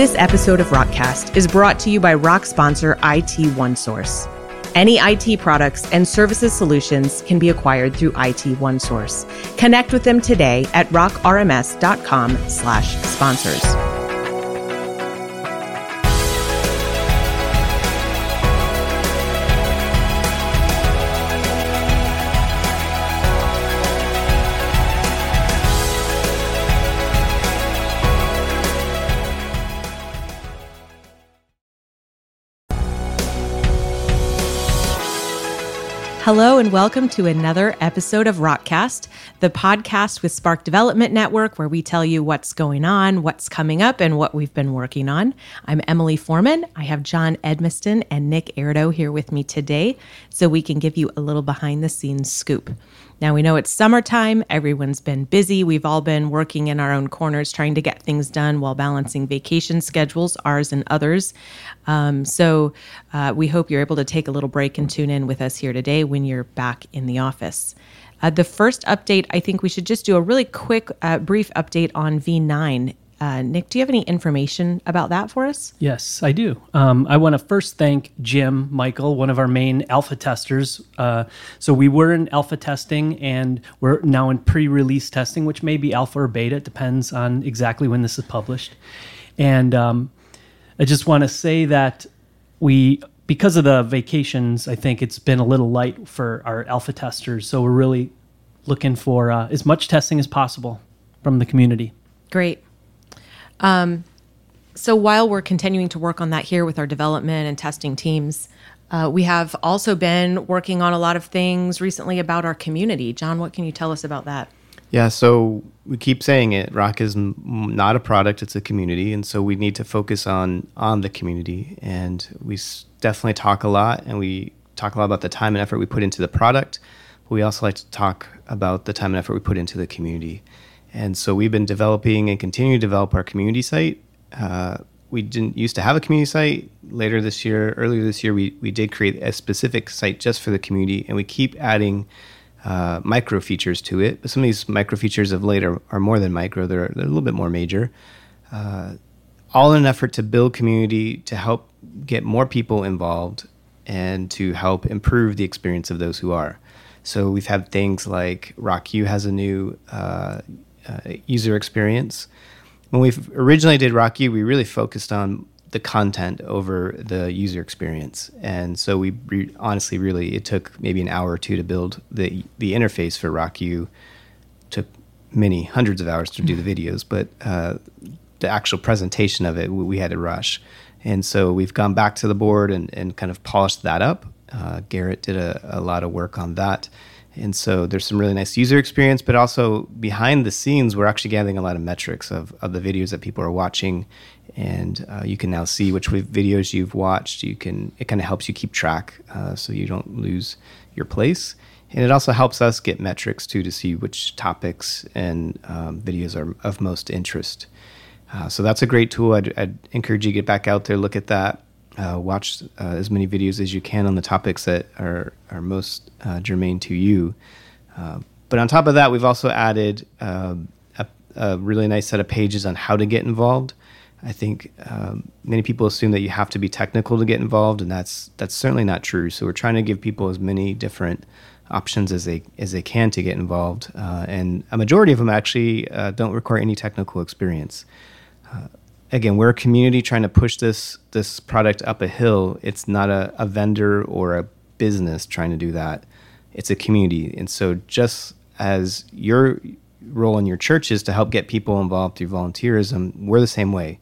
This episode of Rockcast is brought to you by Rock sponsor IT OneSource. Any IT products and services solutions can be acquired through IT OneSource. Connect with them today at rockrms.com/sponsors. Hello, and welcome to another episode of Rockcast, the podcast with Spark Development Network, where we tell you what's going on, what's coming up, and what we've been working on. I'm Emily Foreman. I have John Edmiston and Nick Airdo here with me today, so we can give you a little behind the scenes scoop. Now we know it's summertime, everyone's been busy. We've all been working in our own corners trying to get things done while balancing vacation schedules, ours and others. Um, so uh, we hope you're able to take a little break and tune in with us here today when you're back in the office. Uh, the first update, I think we should just do a really quick, uh, brief update on V9 uh, Nick, do you have any information about that for us? Yes, I do. Um, I want to first thank Jim Michael, one of our main alpha testers. Uh, so we were in alpha testing and we're now in pre release testing, which may be alpha or beta. It depends on exactly when this is published. And um, I just want to say that we, because of the vacations, I think it's been a little light for our alpha testers. So we're really looking for uh, as much testing as possible from the community. Great. Um, so while we're continuing to work on that here with our development and testing teams, uh, we have also been working on a lot of things recently about our community. John, what can you tell us about that? Yeah, so we keep saying it. Rock is m- not a product; it's a community, and so we need to focus on on the community. And we s- definitely talk a lot, and we talk a lot about the time and effort we put into the product. But we also like to talk about the time and effort we put into the community. And so we've been developing and continue to develop our community site. Uh, we didn't used to have a community site. Later this year, earlier this year, we, we did create a specific site just for the community, and we keep adding uh, micro features to it. But some of these micro features of late are, more than micro, they're, they're a little bit more major. Uh, all in an effort to build community, to help get more people involved, and to help improve the experience of those who are. So we've had things like RockU has a new uh, uh, user experience. When we originally did RockU, we really focused on the content over the user experience, and so we re- honestly really it took maybe an hour or two to build the the interface for RockU. Took many hundreds of hours to do the videos, but uh, the actual presentation of it we had to rush, and so we've gone back to the board and, and kind of polished that up. Uh, Garrett did a, a lot of work on that and so there's some really nice user experience, but also behind the scenes, we're actually gathering a lot of metrics of, of the videos that people are watching. And uh, you can now see which videos you've watched. You can it kind of helps you keep track, uh, so you don't lose your place. And it also helps us get metrics too to see which topics and um, videos are of most interest. Uh, so that's a great tool. I'd, I'd, encourage you to get back out there, look at that uh, watch uh, as many videos as you can on the topics that are, are most uh, germane to you. Uh, but on top of that, we've also added um, a, a, really nice set of pages on how to get involved. I think um, many people assume that you have to be technical to get involved, and that's that's certainly not true. So we're trying to give people as many different options as they as they can to get involved, uh, and a majority of them actually uh, don't require any technical experience again, we're a community trying to push this this product up a hill. It's not a, a vendor or a business trying to do that. It's a community. And so just as your role in your church is to help get people involved through volunteerism, we're the same way.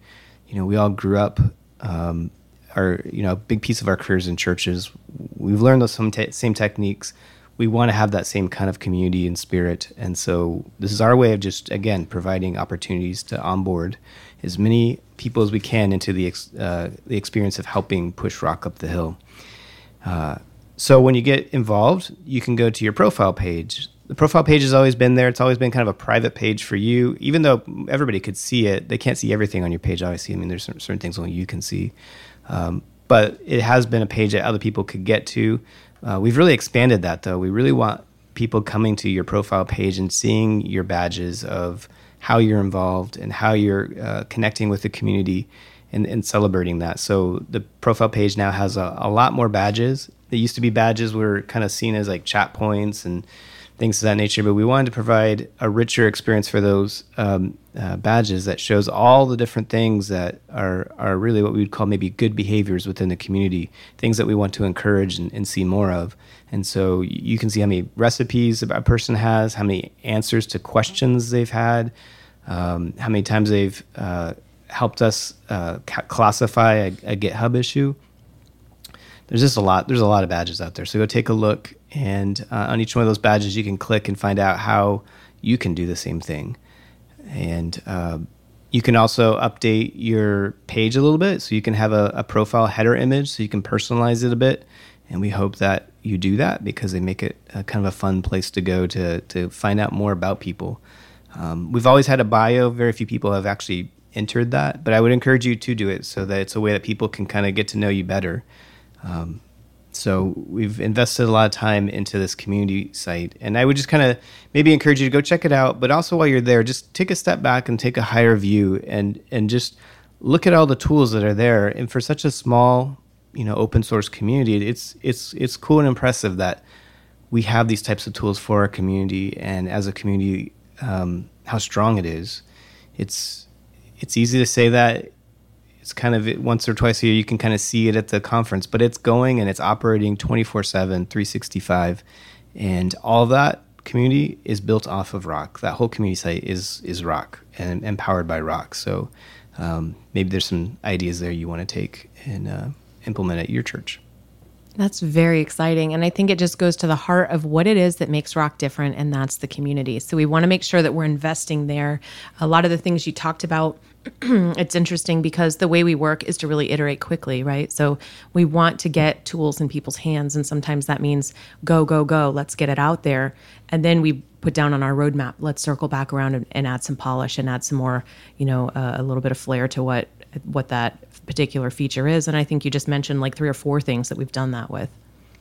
You know, we all grew up um, our you know a big piece of our careers in churches. We've learned those te- same techniques. We want to have that same kind of community and spirit, and so this is our way of just again providing opportunities to onboard as many people as we can into the ex, uh, the experience of helping push rock up the hill. Uh, so when you get involved, you can go to your profile page. The profile page has always been there. It's always been kind of a private page for you, even though everybody could see it. They can't see everything on your page, obviously. I mean, there's certain things only you can see. Um, but it has been a page that other people could get to. Uh, we've really expanded that, though. We really want people coming to your profile page and seeing your badges of how you're involved and how you're uh, connecting with the community and, and celebrating that. So the profile page now has a, a lot more badges. There used to be badges were kind of seen as like chat points and things of that nature, but we wanted to provide a richer experience for those um, uh, badges that shows all the different things that are are really what we would call maybe good behaviors within the community, things that we want to encourage and, and see more of. And so you can see how many recipes a person has, how many answers to questions they've had, um, how many times they've uh, helped us uh, classify a, a, GitHub issue. There's just a lot. There's a lot of badges out there. So go take a look, and uh, on each one of those badges, you can click and find out how you can do the same thing. And uh, you can also update your page a little bit, so you can have a, a profile header image, so you can personalize it a bit. And we hope that you do that because they make it a, kind of a fun place to go to to find out more about people. Um, we've always had a bio. Very few people have actually entered that, but I would encourage you to do it so that it's a way that people can kind of get to know you better. Um, so we've invested a lot of time into this community site, and I would just kind of maybe encourage you to go check it out. But also while you're there, just take a step back and take a higher view, and and just look at all the tools that are there. And for such a small, you know, open source community, it's it's it's cool and impressive that we have these types of tools for our community, and as a community, um, how strong it is. It's it's easy to say that it's kind of once or twice a year you can kind of see it at the conference but it's going and it's operating 24-7 365 and all that community is built off of rock. That whole community site is is rock and empowered by rock. So um, maybe there's some ideas there you want to take and uh, implement at your church that's very exciting. And I think it just goes to the heart of what it is that makes rock different, and that's the community. So we want to make sure that we're investing there. A lot of the things you talked about it's interesting because the way we work is to really iterate quickly, right? So we want to get tools in people's hands, and sometimes that means go, go, go, let's get it out there. And then we put down on our roadmap, let's circle back around and, and add some polish and add some more, you know, uh, a little bit of flair to what what that particular feature is. And I think you just mentioned like three or four things that we've done that with.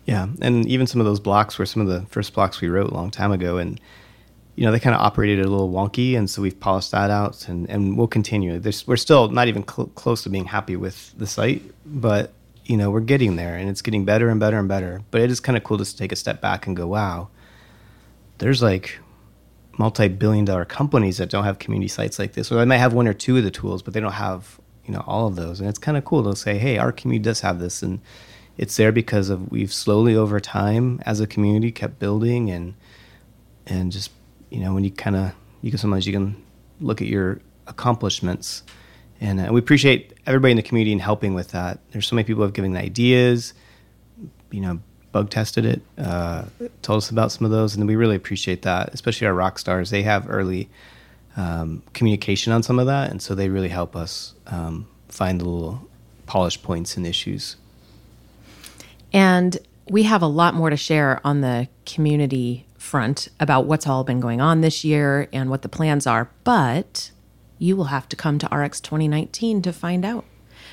Yeah, and even some of those blocks were some of the first blocks we wrote a long time ago, and you know, they kind of operated a little wonky, and so we've polished that out, and, and we'll continue. There's, we're still not even cl- close to being happy with the site, but you know, we're getting there, and it's getting better and better and better. But it is kind of cool just to take a step back and go, wow, there's like multi-billion-dollar companies that don't have community sites like this, or they might have one or two of the tools, but they don't have you know all of those, and it's kind of cool to say, hey, our community does have this, and it's there because of we've slowly over time as a community kept building and and just you know when you kind of you can sometimes you can look at your accomplishments. And uh, we appreciate everybody in the community and helping with that. There's so many people who have given ideas you know bug tested it uh, told us about some of those and we really appreciate that especially our rock stars. They have early um, communication on some of that and so they really help us um, find the little polish points and issues and we have a lot more to share on the community front about what's all been going on this year and what the plans are, but you will have to come to RX 2019 to find out.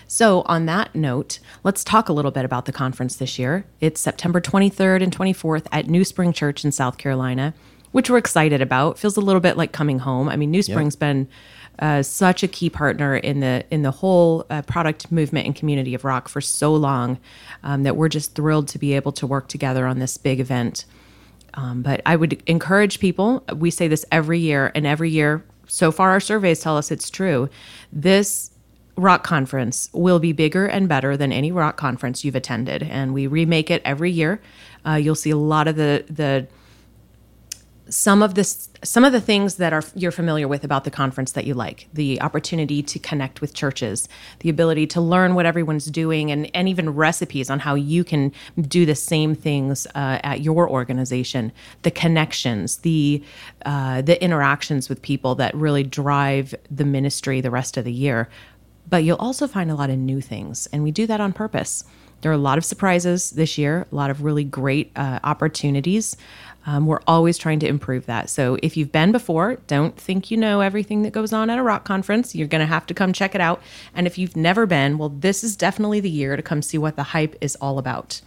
So, on that note, let's talk a little bit about the conference this year. It's September 23rd and 24th at NewSpring Church in South Carolina, which we're excited about. Feels a little bit like coming home. I mean, NewSpring's yep. been uh, such a key partner in the in the whole uh, product movement and community of rock for so long um, that we're just thrilled to be able to work together on this big event. Um, but I would encourage people, we say this every year, and every year, so far, our surveys tell us it's true. This rock conference will be bigger and better than any rock conference you've attended. And we remake it every year. Uh, you'll see a lot of the, the, some of this some of the things that are you're familiar with about the conference that you like the opportunity to connect with churches the ability to learn what everyone's doing and, and even recipes on how you can do the same things uh, at your organization. The connections the uh, the interactions with people that really drive the ministry the rest of the year. But you'll also find a lot of new things and we do that on purpose. There are a lot of surprises this year a lot of really great uh, opportunities um, we're always trying to improve that. So if you've been before, don't think you know everything that goes on at a rock conference. You're going to have to come check it out. And if you've never been, well, this is definitely the year to come see what the hype is all about.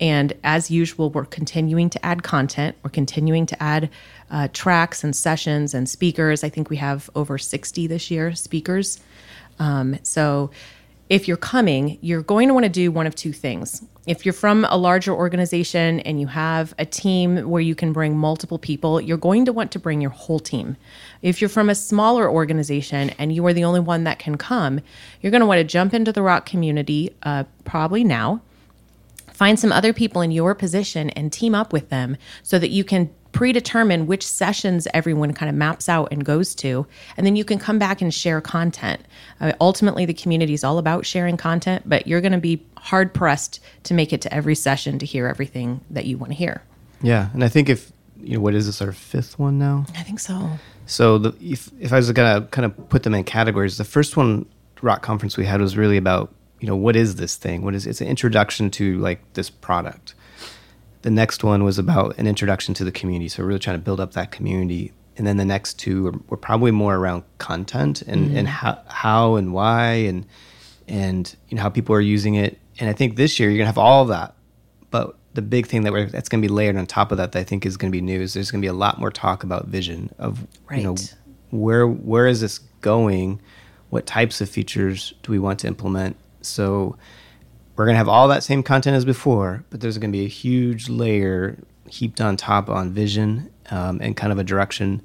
And as usual, we're continuing to add content. We're continuing to add uh, tracks and sessions and speakers. I think we have over 60 this year speakers. Um, so if you're coming, you're going to want to do one of two things. If you're from a larger organization and you have a team where you can bring multiple people, you're going to want to bring your whole team. If you're from a smaller organization and you are the only one that can come, you're going to want to jump into the rock community uh, probably now. Find some other people in your position and team up with them so that you can predetermine which sessions everyone kind of maps out and goes to, and then you can come back and share content. Uh, ultimately, the community is all about sharing content, but you're going to be hard pressed to make it to every session to hear everything that you want to hear. Yeah, and I think if you know what is this our fifth one now? I think so. So the, if if I was gonna kind of put them in categories, the first one rock conference we had was really about you know what is this thing? What is it's an introduction to like this product the next one was about an introduction to the community. So we're really trying to build up that community. And then the next two were, were probably more around content and, mm-hmm. and how, how and why and and you know how people are using it. And I think this year you're gonna have all of that. But the big thing that we're, that's going to be layered on top of that, that I think is going to be new is there's going to be a lot more talk about vision of right. you know where where is this going, what types of features do we want to implement. So we're going to have all that same content as before, but there's going to be a huge layer heaped on top on vision um, and kind of a direction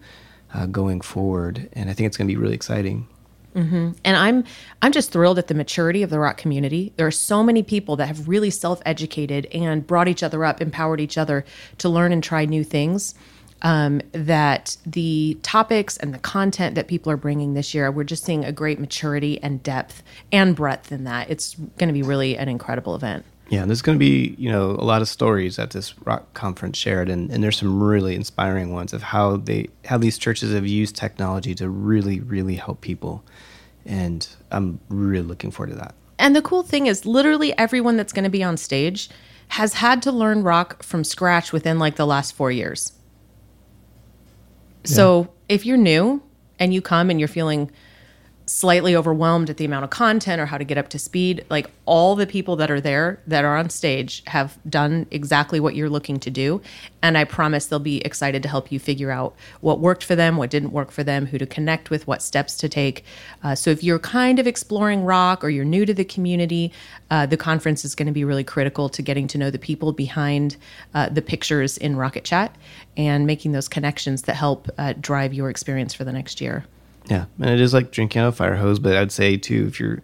uh, going forward. And I think it's going to be really exciting. Mm-hmm. And I'm I'm just thrilled at the maturity of the rock community. There are so many people that have really self-educated and brought each other up, empowered each other to learn and try new things um, that the topics and the content that people are bringing this year, we're just seeing a great maturity and depth and breadth in that. It's going to be really an incredible event. Yeah, there's going to be you know a lot of stories at this rock conference shared, and, and there's some really inspiring ones of how they how these churches have used technology to really really help people, and I'm really looking forward to that. And the cool thing is, literally everyone that's going to be on stage has had to learn rock from scratch within like the last four years. So if you're new and you come and you're feeling slightly overwhelmed at the amount of content or how to get up to speed, like all the people that are there that are on stage have done exactly what you're looking to do. And I promise they'll be excited to help you figure out what worked for them, what didn't work for them, who to connect with, what steps to take. Uh, so if you're kind of exploring rock or you're new to the community, uh, the conference is going to be really critical to getting to know the people behind uh, the pictures in Rocket Chat and making those connections that help uh, drive your experience for the next year. Yeah, and it is like drinking out of a fire hose. But I'd say too, if you're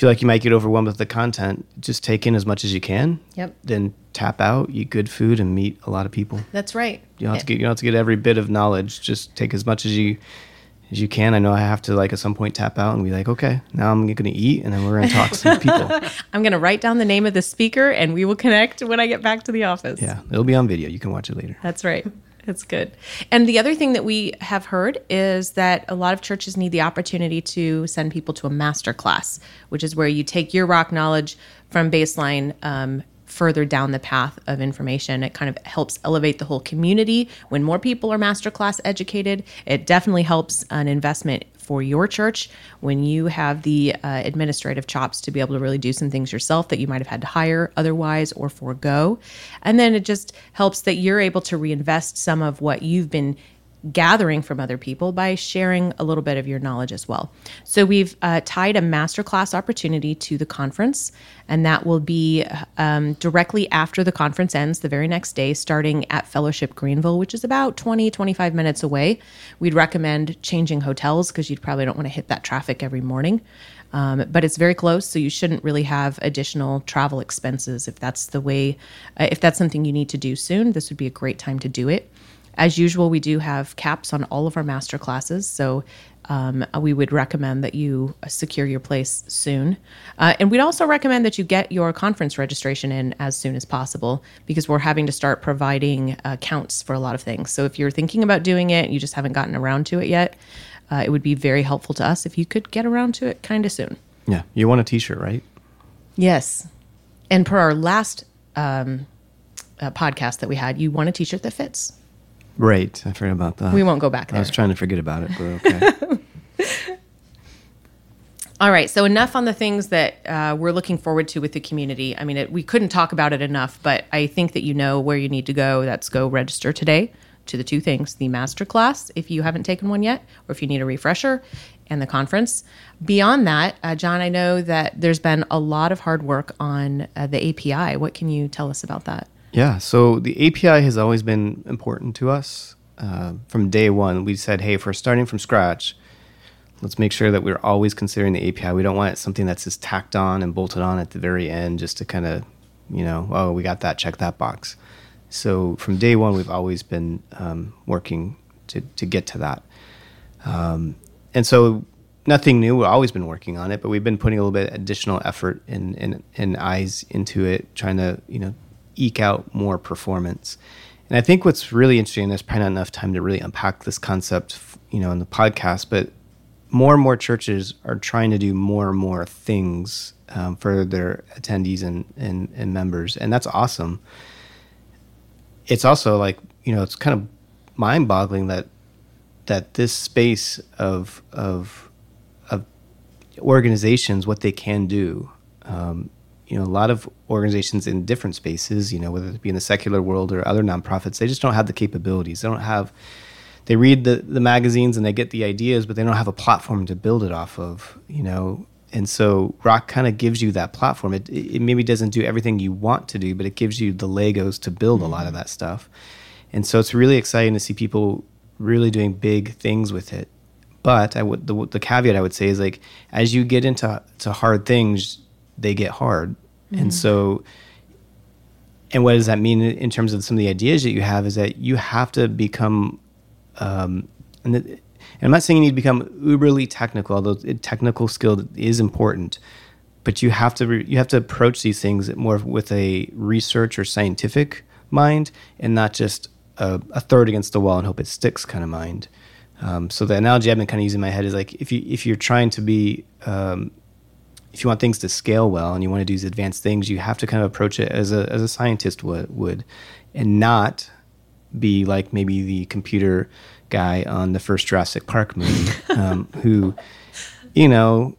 feel like you might get overwhelmed with the content, just take in as much as you can. Yep. Then tap out, eat good food, and meet a lot of people. That's right. You don't have to get you don't have to get every bit of knowledge. Just take as much as you as you can. I know I have to like at some point tap out and be like, okay, now I'm going to eat, and then we're going to talk to people. I'm going to write down the name of the speaker, and we will connect when I get back to the office. Yeah, it'll be on video. You can watch it later. That's right. That's good. And the other thing that we have heard is that a lot of churches need the opportunity to send people to a master class, which is where you take your rock knowledge from baseline um, further down the path of information. It kind of helps elevate the whole community. When more people are masterclass educated, it definitely helps an investment for your church when you have the uh, administrative chops to be able to really do some things yourself that you might have had to hire otherwise or forego. And then it just helps that you're able to reinvest some of what you've been gathering from other people by sharing a little bit of your knowledge as well. So we've uh, tied a masterclass opportunity to the conference, and that will be um, directly after the conference ends, the very next day, starting at Fellowship Greenville, which is about 20, 25 minutes away. We'd recommend changing hotels because you probably don't want to hit that traffic every morning. Um, but it's very close, so you shouldn't really have additional travel expenses if that's the way, uh, if that's something you need to do soon. This would be a great time to do it. As usual, we do have caps on all of our master classes, so um, we would recommend that you secure your place soon. Uh, and we'd also recommend that you get your conference registration in as soon as possible because we're having to start providing uh, counts for a lot of things. So if you're thinking about doing it, you just haven't gotten around to it yet, uh, it would be very helpful to us if you could get around to it kind of soon. Yeah. You want a t shirt, right? Yes. And per our last um, uh, podcast that we had, you want a t shirt that fits. Right. I forgot about that. We won't go back there. I was trying to forget about it, but okay. All right. So enough on the things that uh, we're looking forward to with the community. I mean, it, we couldn't talk about it enough, but I think that you know where you need to go. That's go register today to the two things the masterclass, if you haven't taken one yet, or if you need a refresher, and the conference. Beyond that, uh, John, I know that there's been a lot of hard work on uh, the API. What can you tell us about that? Yeah, so the API has always been important to us. Uh, from day one, we said, hey, if we're starting from scratch, let's make sure that we're always considering the API. We don't want something that's just tacked on and bolted on at the very end just to kind of, you know, oh, we got that, check that box. So from day one, we've always been um, working to, to get to that. Um, and so nothing new. We've always been working on it, but we've been putting a little bit additional effort and, and, and eyes into it, trying to, you know, eke out more performance. And I think what's really interesting, there's probably not enough time to really unpack this concept, you know, in the podcast, but more and more churches are trying to do more and more things um, for their attendees and, and, and members. And that's awesome. It's also like, you know, it's kind of mind boggling that, that this space of, of, of organizations, what they can do, um, you know, a lot of organizations in different spaces, you know, whether it be in the secular world or other nonprofits, they just don't have the capabilities. They don't have, they read the, the magazines and they get the ideas, but they don't have a platform to build it off of, you know. And so Rock kind of gives you that platform. It, it maybe doesn't do everything you want to do, but it gives you the Legos to build mm-hmm. a lot of that stuff. And so it's really exciting to see people really doing big things with it. But I would the, the caveat I would say is like as you get into to hard things, they get hard. Mm-hmm. And so, and what does that mean in terms of some of the ideas that you have is that you have to become, um, and, the, and I'm not saying you need to become uberly technical, although technical skill is important, but you have to re, you have to approach these things more with a research or scientific mind, and not just a, a it against the wall and hope it sticks kind of mind. Um, so the analogy I've been kind of using in my head is like if you if you're trying to be um, if you want things to scale well and you want to do these advanced things, you have to kind of approach it as a as a scientist would, would and not be like maybe the computer guy on the first Jurassic Park movie, um, who, you know,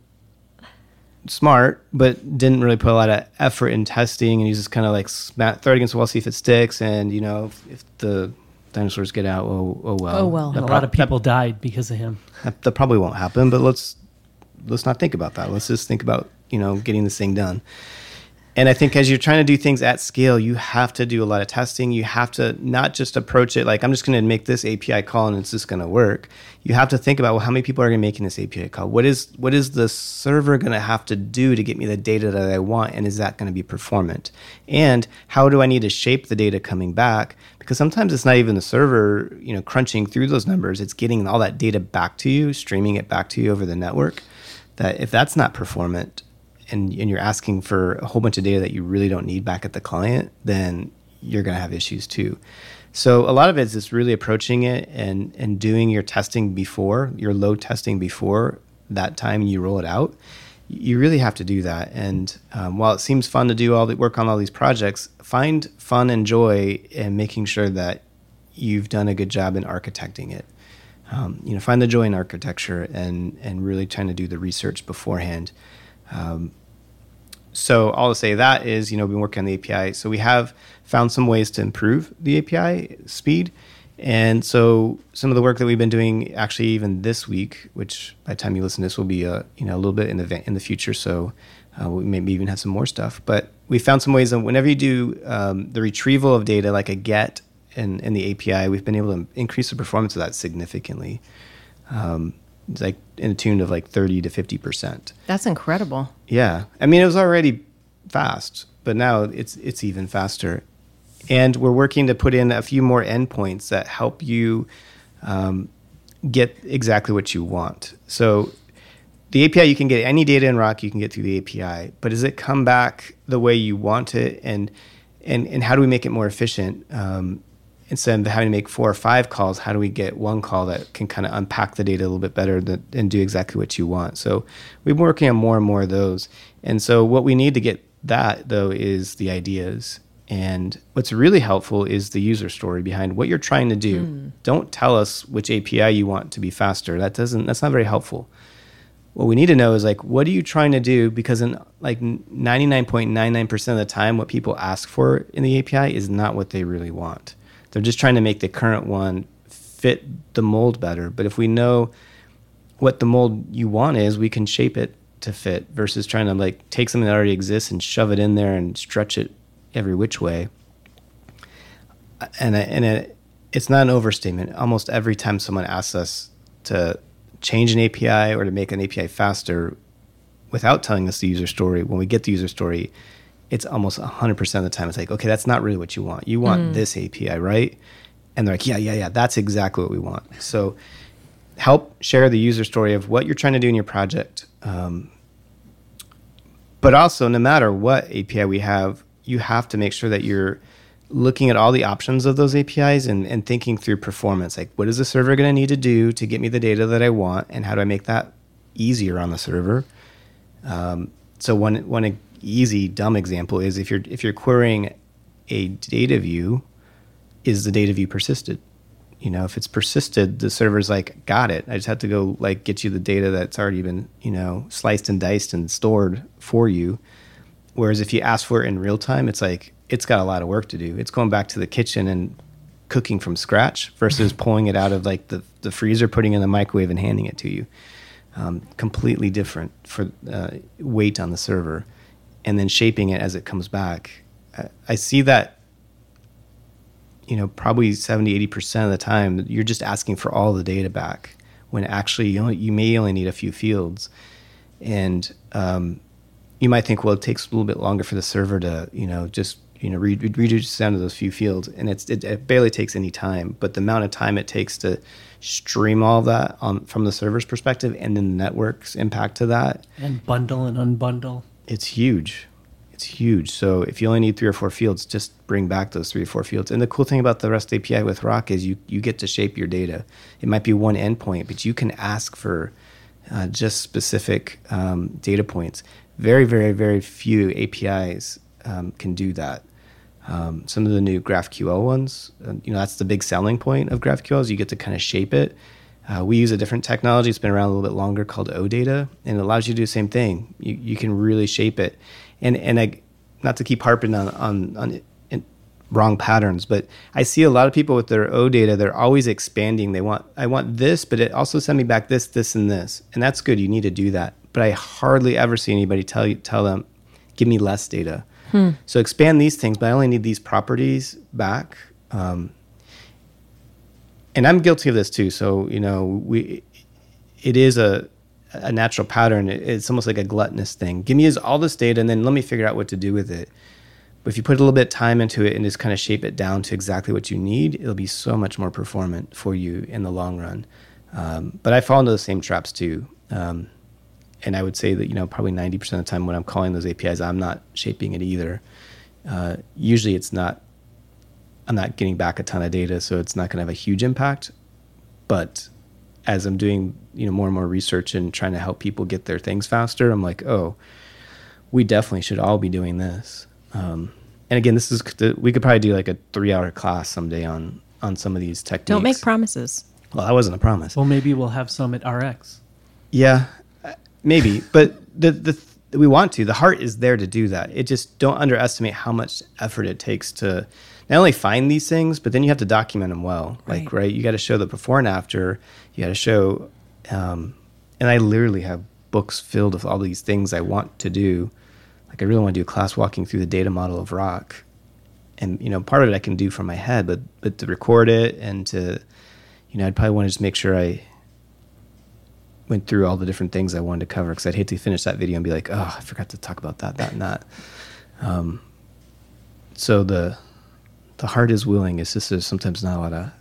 smart but didn't really put a lot of effort in testing, and he's just kind of like smack, throw it against the wall, see if it sticks, and you know, if, if the dinosaurs get out, oh, oh well. Oh well. A lot of people that, died because of him. That, that probably won't happen, but let's let's not think about that. Let's just think about you know getting this thing done. And I think as you're trying to do things at scale, you have to do a lot of testing. You have to not just approach it like I'm just going to make this API call and it's just going to work. You have to think about well, how many people are going to making this API call? What is what is the server going to have to do to get me the data that I want, and is that going to be performant? And how do I need to shape the data coming back? Because sometimes it's not even the server, you know, crunching through those numbers. It's getting all that data back to you, streaming it back to you over the network that if that's not performant and, and you're asking for a whole bunch of data that you really don't need back at the client, then you're going to have issues too. So a lot of it is just really approaching it and, and doing your testing before, your load testing before that time you roll it out. You really have to do that. And um, while it seems fun to do all the work on all these projects, find fun and joy in making sure that you've done a good job in architecting it um, you know, find the joy in architecture and and really trying to do the research beforehand. Um, so all to say that is, you know, we've been working on the API. So we have found some ways to improve the API speed. And so some of the work that we've been doing actually even this week, which by the time you listen to this will be a, you know, a little bit in the, in the future. So uh, we maybe even have some more stuff, but we found some ways that whenever you do um, the retrieval of data, like a get in, in the API, we've been able to increase the performance of that significantly. Um, it's like in a tune of like 30 to 50%. That's incredible. Yeah. I mean, it was already fast, but now it's, it's even faster. And we're working to put in a few more endpoints that help you um, get exactly what you want. So the API, you can get any data in Rock, you can get through the API, but does it come back the way you want it? And, and, and how do we make it more efficient? Um, instead of having to make four or five calls, how do we get one call that can kind of unpack the data a little bit better that, and do exactly what you want? So we've been working on more and more of those. And so what we need to get that though is the ideas. And what's really helpful is the user story behind what you're trying to do. Mm. Don't tell us which API you want to be faster. That doesn't that's not very helpful. What we need to know is like what are you trying to do because in like 99.99% of the time what people ask for in the API is not what they really want They're just trying to make the current one fit the mold better. But if we know what the mold you want is, we can shape it to fit versus trying to like take something that already exists and shove it in there and stretch it every which way. And and it, it's not an overstatement. Almost every time someone asks us to change an API or to make an API faster without telling us the user story, when we get the user story, it's almost 100% of the time it's like, okay, that's not really what you want. You want mm. this API, right? And they're like, yeah, yeah, yeah, that's exactly what we want. So help share the user story of what you're trying to do in your project. Um, but also, no matter what API we have, you have to make sure that you're looking at all the options of those APIs and, and thinking through performance. Like, what is the server going to need to do to get me the data that I want, and how do I make that easier on the server? Um, so one one easy dumb example is if you're if you're querying a data view, is the data view persisted? You know, if it's persisted, the server's like, got it. I just have to go like get you the data that's already been you know sliced and diced and stored for you. Whereas if you ask for it in real time, it's like it's got a lot of work to do. It's going back to the kitchen and cooking from scratch versus pulling it out of like the, the freezer, putting it in the microwave and handing it to you. Um, completely different for uh, weight on the server and then shaping it as it comes back. I, I see that, you know, probably 70, 80% of the time, you're just asking for all the data back when actually you, only, you may only need a few fields. And um, you might think, well, it takes a little bit longer for the server to, you know, just you know re- reduce down to those few fields, and it's it, it, barely takes any time. But the amount of time it takes to stream all that on, from the server's perspective, and then the network's impact to that, and bundle and unbundle, it's huge. It's huge. So if you only need three or four fields, just bring back those three or four fields. And the cool thing about the REST API with Rock is you you get to shape your data. It might be one endpoint, but you can ask for uh, just specific um, data points. Very, very, very few APIs um, can do that. Um, some of the new GraphQL ones, uh, you know, that's the big selling point of GraphQL is you get to kind of shape it. Uh, we use a different technology. It's been around a little bit longer called OData, and it allows you to do the same thing. You, you can really shape it, and and I, not to keep harping on on, on wrong patterns, but I see a lot of people with their OData. They're always expanding. They want I want this, but it also send me back this, this, and this, and that's good. You need to do that. But I hardly ever see anybody tell you tell them, give me less data Hmm. So expand these things, but I only need these properties back. Um, and I'm guilty of this too. So you know, we it is a a natural pattern. It's almost like a gluttonous thing. Give me all this data, and then let me figure out what to do with it. But if you put a little bit of time into it and just kind of shape it down to exactly what you need, it'll be so much more performant for you in the long run. Um, but I fall into the same traps too. Um, and I would say that you know probably ninety percent of the time when I'm calling those APIs, I'm not shaping it either. Uh, usually, it's not. I'm not getting back a ton of data, so it's not going to have a huge impact. But as I'm doing you know more and more research and trying to help people get their things faster, I'm like, oh, we definitely should all be doing this. Um, and again, this is we could probably do like a three hour class someday on on some of these techniques. Don't make promises. Well, that wasn't a promise. Well, maybe we'll have some at RX. Yeah, maybe, but the the we want to. The heart is there to do that. It just don't underestimate how much effort it takes to not only find these things, but then you have to document them well. Right. Like, right, you got to show the before and after. You got to show, um, and I literally have books filled with all these things I want to do. Like, I really want to do a class walking through the data model of rock, and you know, part of it I can do from my head, but but to record it and to, you know, I'd probably want to just make sure I went through all the different things I wanted to cover because I'd hate to finish that video and be like, oh, I forgot to talk about that, that, and that. Um, so the the heart is willing. It's just there's sometimes not a lot of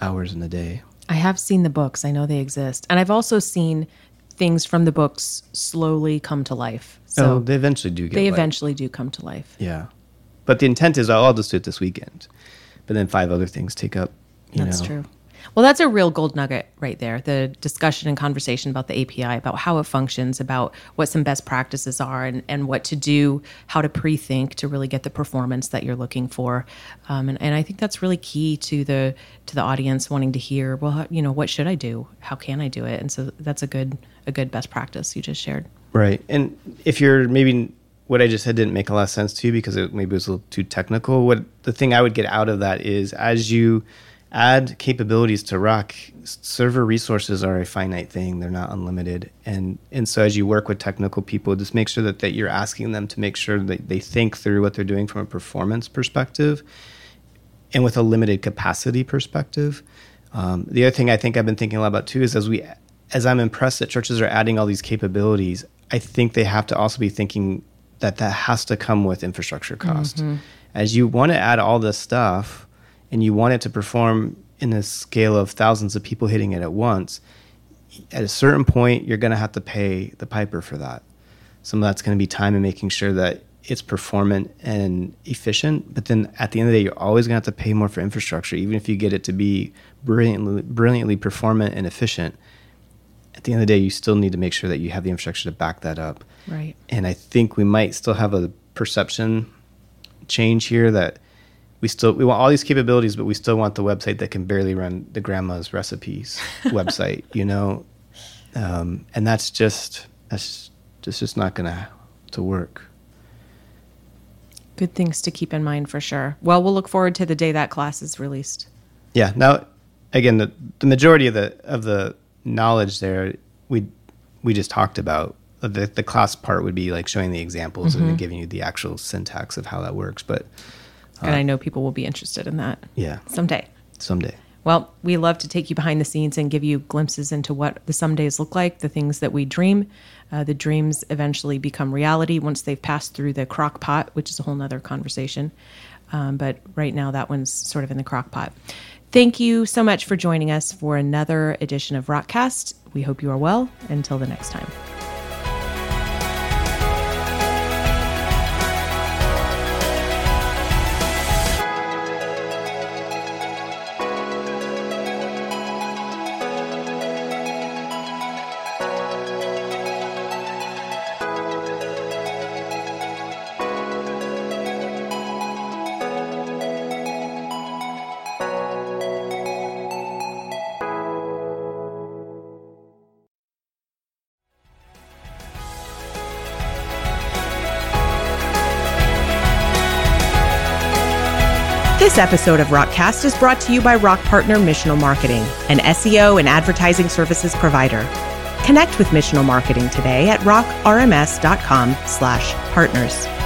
hours in the day. I have seen the books. I know they exist, and I've also seen things from the books slowly come to life. So oh, they eventually do. they life. eventually do come to life. Yeah, but the intent is I'll just do it this weekend, but then five other things take up. That's know, true. Well, that's a real gold nugget right there. The discussion and conversation about the API, about how it functions, about what some best practices are, and, and what to do, how to pre think to really get the performance that you're looking for. Um, and, and I think that's really key to the to the audience wanting to hear. Well, you know, what should I do? How can I do it? And so that's a good a good best practice you just shared. Right. And if you're maybe what I just said didn't make a lot of sense to you because it maybe it was a little too technical. What the thing I would get out of that is as you add capabilities to Rock, server resources are a finite thing. They're not unlimited. And and so as you work with technical people, just make sure that, that you're asking them to make sure that they think through what they're doing from a performance perspective and with a limited capacity perspective. Um, the other thing I think I've been thinking a lot about too is as we as I'm impressed that churches are adding all these capabilities, I think they have to also be thinking that that has to come with infrastructure cost. Mm-hmm. As you want to add all this stuff, and you want it to perform in a scale of thousands of people hitting it at once, at a certain point, you're going to have to pay the piper for that. Some of that's going to be time and making sure that it's performant and efficient. But then at the end of the day, you're always going to have to pay more for infrastructure, even if you get it to be brilliantly, brilliantly performant and efficient. At the end of the day, you still need to make sure that you have the infrastructure to back that up. Right. And I think we might still have a perception change here that we still we want all these capabilities, but we still want the website that can barely run the grandma's recipes website, you know, um, and that's just that's just just not gonna to work. Good things to keep in mind for sure. Well, we'll look forward to the day that class is released. Yeah. Now, again, the the majority of the of the knowledge there we we just talked about. The the class part would be like showing the examples mm-hmm. and giving you the actual syntax of how that works, but and I know people will be interested in that. Yeah. Someday. Someday. Well, we love to take you behind the scenes and give you glimpses into what the some days look like, the things that we dream. Uh, the dreams eventually become reality once they've passed through the crock pot, which is a whole nother conversation. Um, but right now, that one's sort of in the crock pot. Thank you so much for joining us for another edition of Rockcast. We hope you are well. Until the next time. This episode of Rockcast is brought to you by Rock Partner Missional Marketing, an SEO and advertising services provider. Connect with Missional Marketing today at rockrms.com/partners.